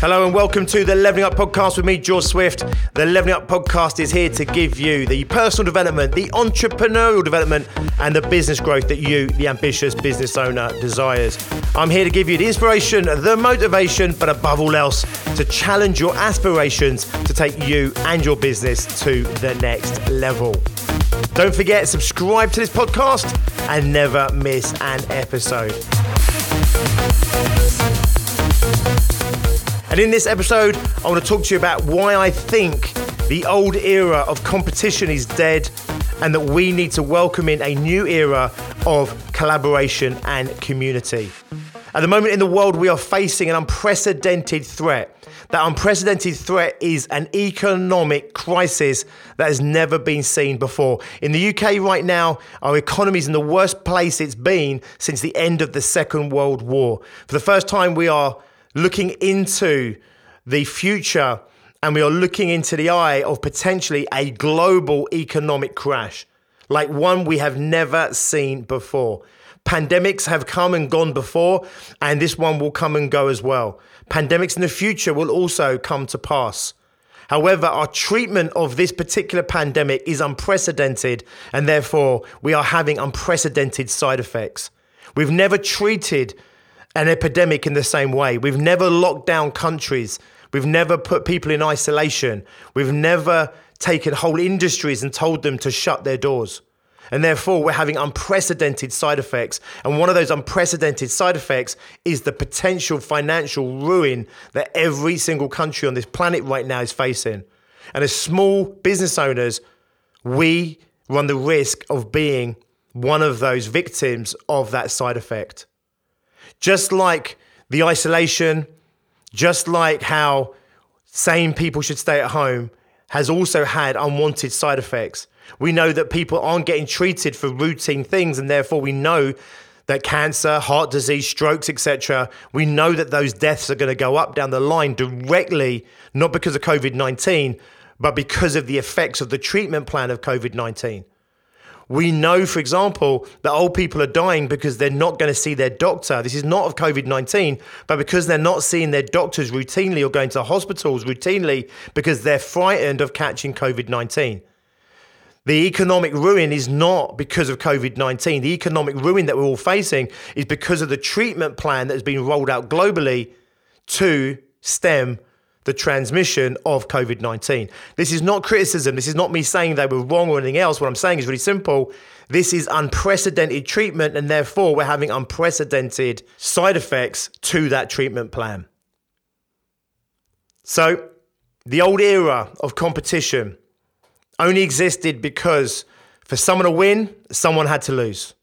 Hello and welcome to the Leveling Up Podcast with me, George Swift. The Leveling Up Podcast is here to give you the personal development, the entrepreneurial development, and the business growth that you, the ambitious business owner, desires. I'm here to give you the inspiration, the motivation, but above all else, to challenge your aspirations to take you and your business to the next level. Don't forget, subscribe to this podcast and never miss an episode. And in this episode, I want to talk to you about why I think the old era of competition is dead and that we need to welcome in a new era of collaboration and community. At the moment in the world, we are facing an unprecedented threat. That unprecedented threat is an economic crisis that has never been seen before. In the UK right now, our economy is in the worst place it's been since the end of the Second World War. For the first time, we are looking into the future and we are looking into the eye of potentially a global economic crash, like one we have never seen before. Pandemics have come and gone before, and this one will come and go as well. Pandemics in the future will also come to pass. However, our treatment of this particular pandemic is unprecedented, and therefore we are having unprecedented side effects. We've never treated an epidemic in the same way. We've never locked down countries. We've never put people in isolation. We've never taken whole industries and told them to shut their doors. And therefore, we're having unprecedented side effects. And one of those unprecedented side effects is the potential financial ruin that every single country on this planet right now is facing. And as small business owners, we run the risk of being one of those victims of that side effect. Just like the isolation, just like how saying people should stay at home has also had unwanted side effects. We know that people aren't getting treated for routine things, and therefore we know that cancer, heart disease, strokes, etc., we know that those deaths are going to go up down the line directly, not because of COVID 19, but because of the effects of the treatment plan of COVID 19. We know, for example, that old people are dying because they're not going to see their doctor. This is not of COVID 19, but because they're not seeing their doctors routinely or going to hospitals routinely because they're frightened of catching COVID 19. The economic ruin is not because of COVID 19. The economic ruin that we're all facing is because of the treatment plan that has been rolled out globally to stem the transmission of COVID 19. This is not criticism. This is not me saying they were wrong or anything else. What I'm saying is really simple. This is unprecedented treatment, and therefore, we're having unprecedented side effects to that treatment plan. So, the old era of competition only existed because for someone to win, someone had to lose.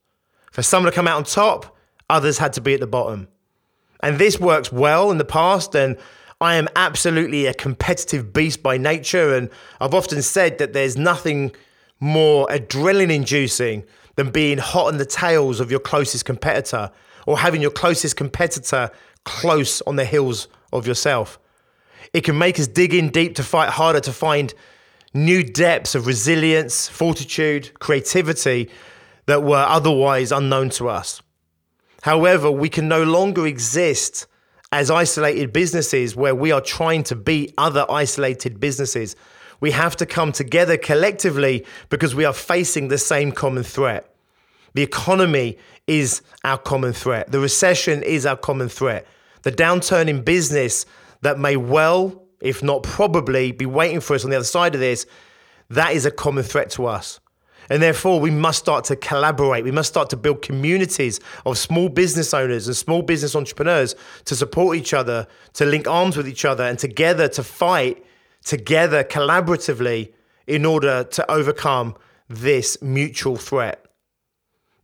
For someone to come out on top, others had to be at the bottom. And this works well in the past, and I am absolutely a competitive beast by nature, and I've often said that there's nothing more adrenaline inducing than being hot on the tails of your closest competitor or having your closest competitor close on the heels of yourself. It can make us dig in deep to fight harder to find new depths of resilience, fortitude, creativity that were otherwise unknown to us. However, we can no longer exist as isolated businesses where we are trying to beat other isolated businesses. We have to come together collectively because we are facing the same common threat. The economy is our common threat. The recession is our common threat. The downturn in business that may well, if not probably, be waiting for us on the other side of this, that is a common threat to us. And therefore, we must start to collaborate. We must start to build communities of small business owners and small business entrepreneurs to support each other, to link arms with each other, and together to fight together collaboratively in order to overcome this mutual threat.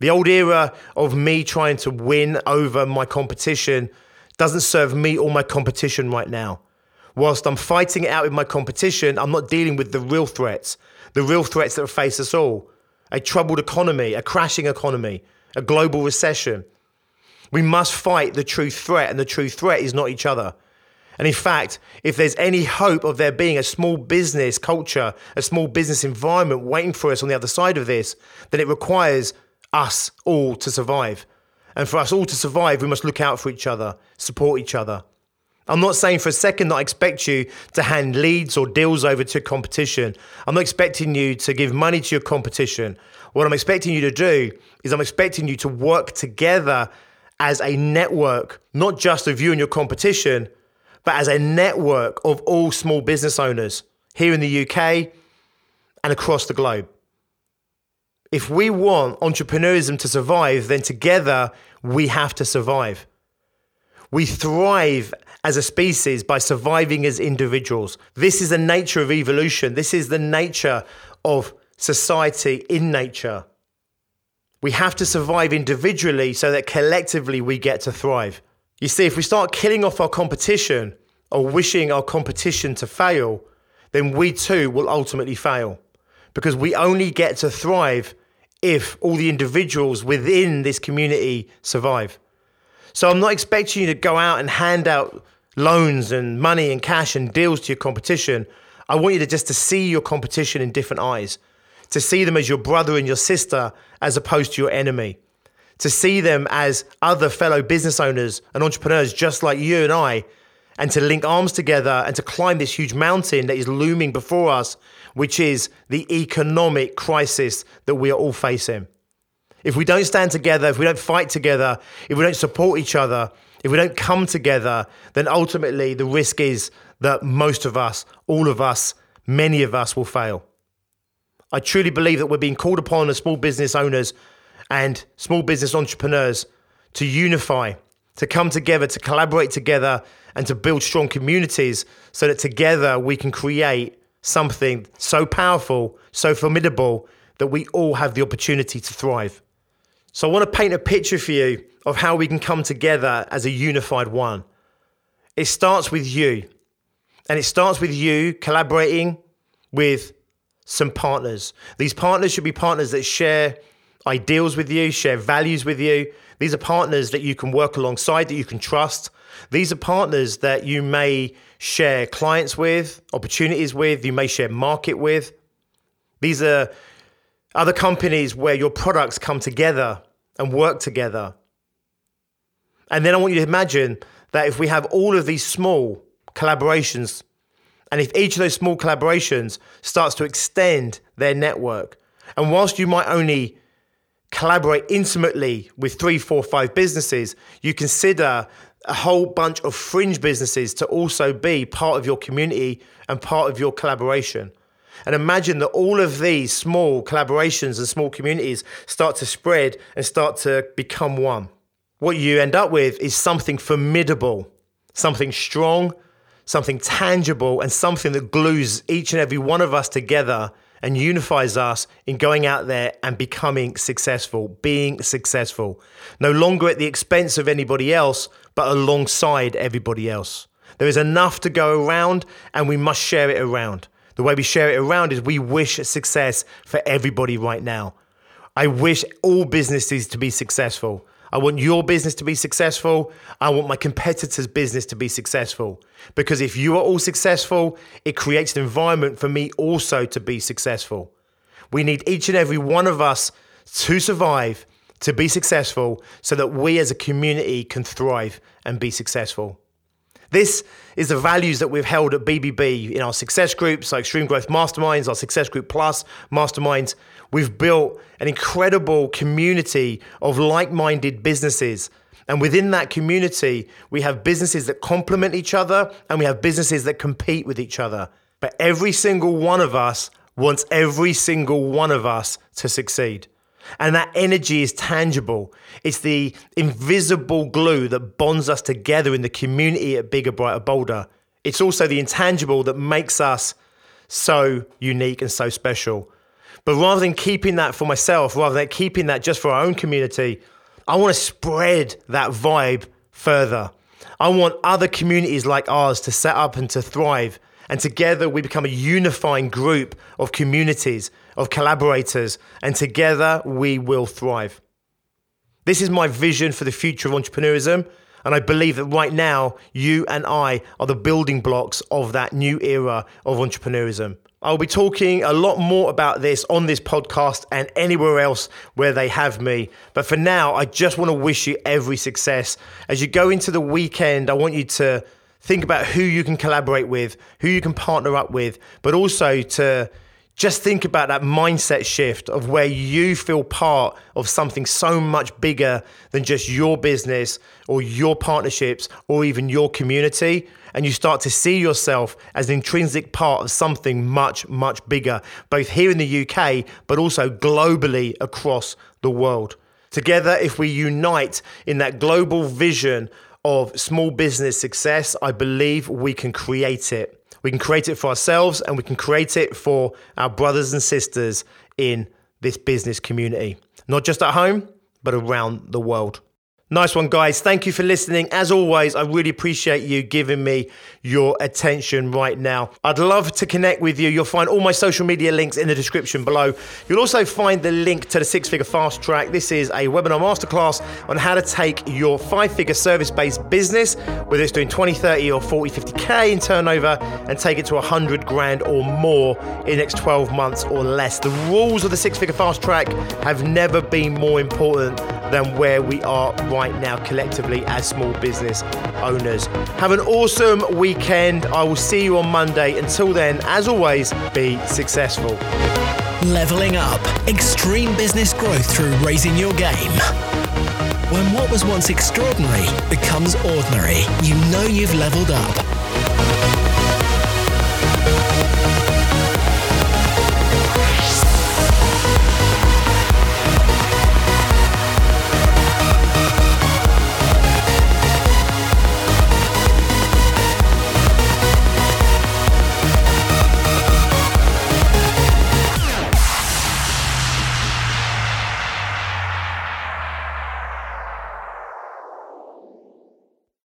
The old era of me trying to win over my competition doesn't serve me or my competition right now. Whilst I'm fighting it out with my competition, I'm not dealing with the real threats, the real threats that face us all a troubled economy, a crashing economy, a global recession. We must fight the true threat, and the true threat is not each other. And in fact, if there's any hope of there being a small business culture, a small business environment waiting for us on the other side of this, then it requires us all to survive. And for us all to survive, we must look out for each other, support each other. I'm not saying for a second that I expect you to hand leads or deals over to competition. I'm not expecting you to give money to your competition. What I'm expecting you to do is I'm expecting you to work together as a network, not just of you and your competition, but as a network of all small business owners here in the UK and across the globe. If we want entrepreneurship to survive, then together we have to survive. We thrive as a species by surviving as individuals. This is the nature of evolution. This is the nature of society in nature. We have to survive individually so that collectively we get to thrive. You see, if we start killing off our competition or wishing our competition to fail, then we too will ultimately fail. Because we only get to thrive if all the individuals within this community survive. So I'm not expecting you to go out and hand out loans and money and cash and deals to your competition. I want you to just to see your competition in different eyes, to see them as your brother and your sister as opposed to your enemy, to see them as other fellow business owners and entrepreneurs just like you and I, and to link arms together and to climb this huge mountain that is looming before us, which is the economic crisis that we are all facing. If we don't stand together, if we don't fight together, if we don't support each other, if we don't come together, then ultimately the risk is that most of us, all of us, many of us will fail. I truly believe that we're being called upon as small business owners and small business entrepreneurs to unify, to come together, to collaborate together, and to build strong communities so that together we can create something so powerful, so formidable that we all have the opportunity to thrive. So I want to paint a picture for you of how we can come together as a unified one. It starts with you. And it starts with you collaborating with some partners. These partners should be partners that share ideals with you, share values with you. These are partners that you can work alongside, that you can trust. These are partners that you may share clients with, opportunities with, you may share market with. These are other companies where your products come together and work together. And then I want you to imagine that if we have all of these small collaborations, and if each of those small collaborations starts to extend their network, and whilst you might only collaborate intimately with three, four, five businesses, you consider a whole bunch of fringe businesses to also be part of your community and part of your collaboration. And imagine that all of these small collaborations and small communities start to spread and start to become one. What you end up with is something formidable, something strong, something tangible, and something that glues each and every one of us together and unifies us in going out there and becoming successful, being successful. No longer at the expense of anybody else, but alongside everybody else. There is enough to go around, and we must share it around. The way we share it around is we wish success for everybody right now. I wish all businesses to be successful. I want your business to be successful. I want my competitor's business to be successful. Because if you are all successful, it creates an environment for me also to be successful. We need each and every one of us to survive, to be successful, so that we as a community can thrive and be successful. This is the values that we've held at BBB in our success groups, our Extreme Growth Masterminds, our Success Group Plus Masterminds. We've built an incredible community of like minded businesses. And within that community, we have businesses that complement each other and we have businesses that compete with each other. But every single one of us wants every single one of us to succeed. And that energy is tangible. It's the invisible glue that bonds us together in the community at Bigger, Brighter, Bolder. It's also the intangible that makes us so unique and so special. But rather than keeping that for myself, rather than keeping that just for our own community, I want to spread that vibe further. I want other communities like ours to set up and to thrive. And together we become a unifying group of communities of collaborators, and together we will thrive. This is my vision for the future of entrepreneurism. And I believe that right now, you and I are the building blocks of that new era of entrepreneurism. I'll be talking a lot more about this on this podcast and anywhere else where they have me. But for now, I just want to wish you every success. As you go into the weekend, I want you to think about who you can collaborate with, who you can partner up with, but also to just think about that mindset shift of where you feel part of something so much bigger than just your business or your partnerships or even your community. And you start to see yourself as an intrinsic part of something much, much bigger, both here in the UK, but also globally across the world. Together, if we unite in that global vision of small business success, I believe we can create it. We can create it for ourselves and we can create it for our brothers and sisters in this business community, not just at home, but around the world. Nice one, guys. Thank you for listening. As always, I really appreciate you giving me your attention right now. I'd love to connect with you. You'll find all my social media links in the description below. You'll also find the link to the Six Figure Fast Track. This is a webinar masterclass on how to take your five figure service based business, whether it's doing 20, 30, or 40, 50K in turnover, and take it to 100 grand or more in the next 12 months or less. The rules of the Six Figure Fast Track have never been more important than where we are right now collectively as small business owners. Have an awesome weekend. I will see you on Monday. Until then, as always, be successful. Leveling up extreme business growth through raising your game. When what was once extraordinary becomes ordinary, you know you've leveled up.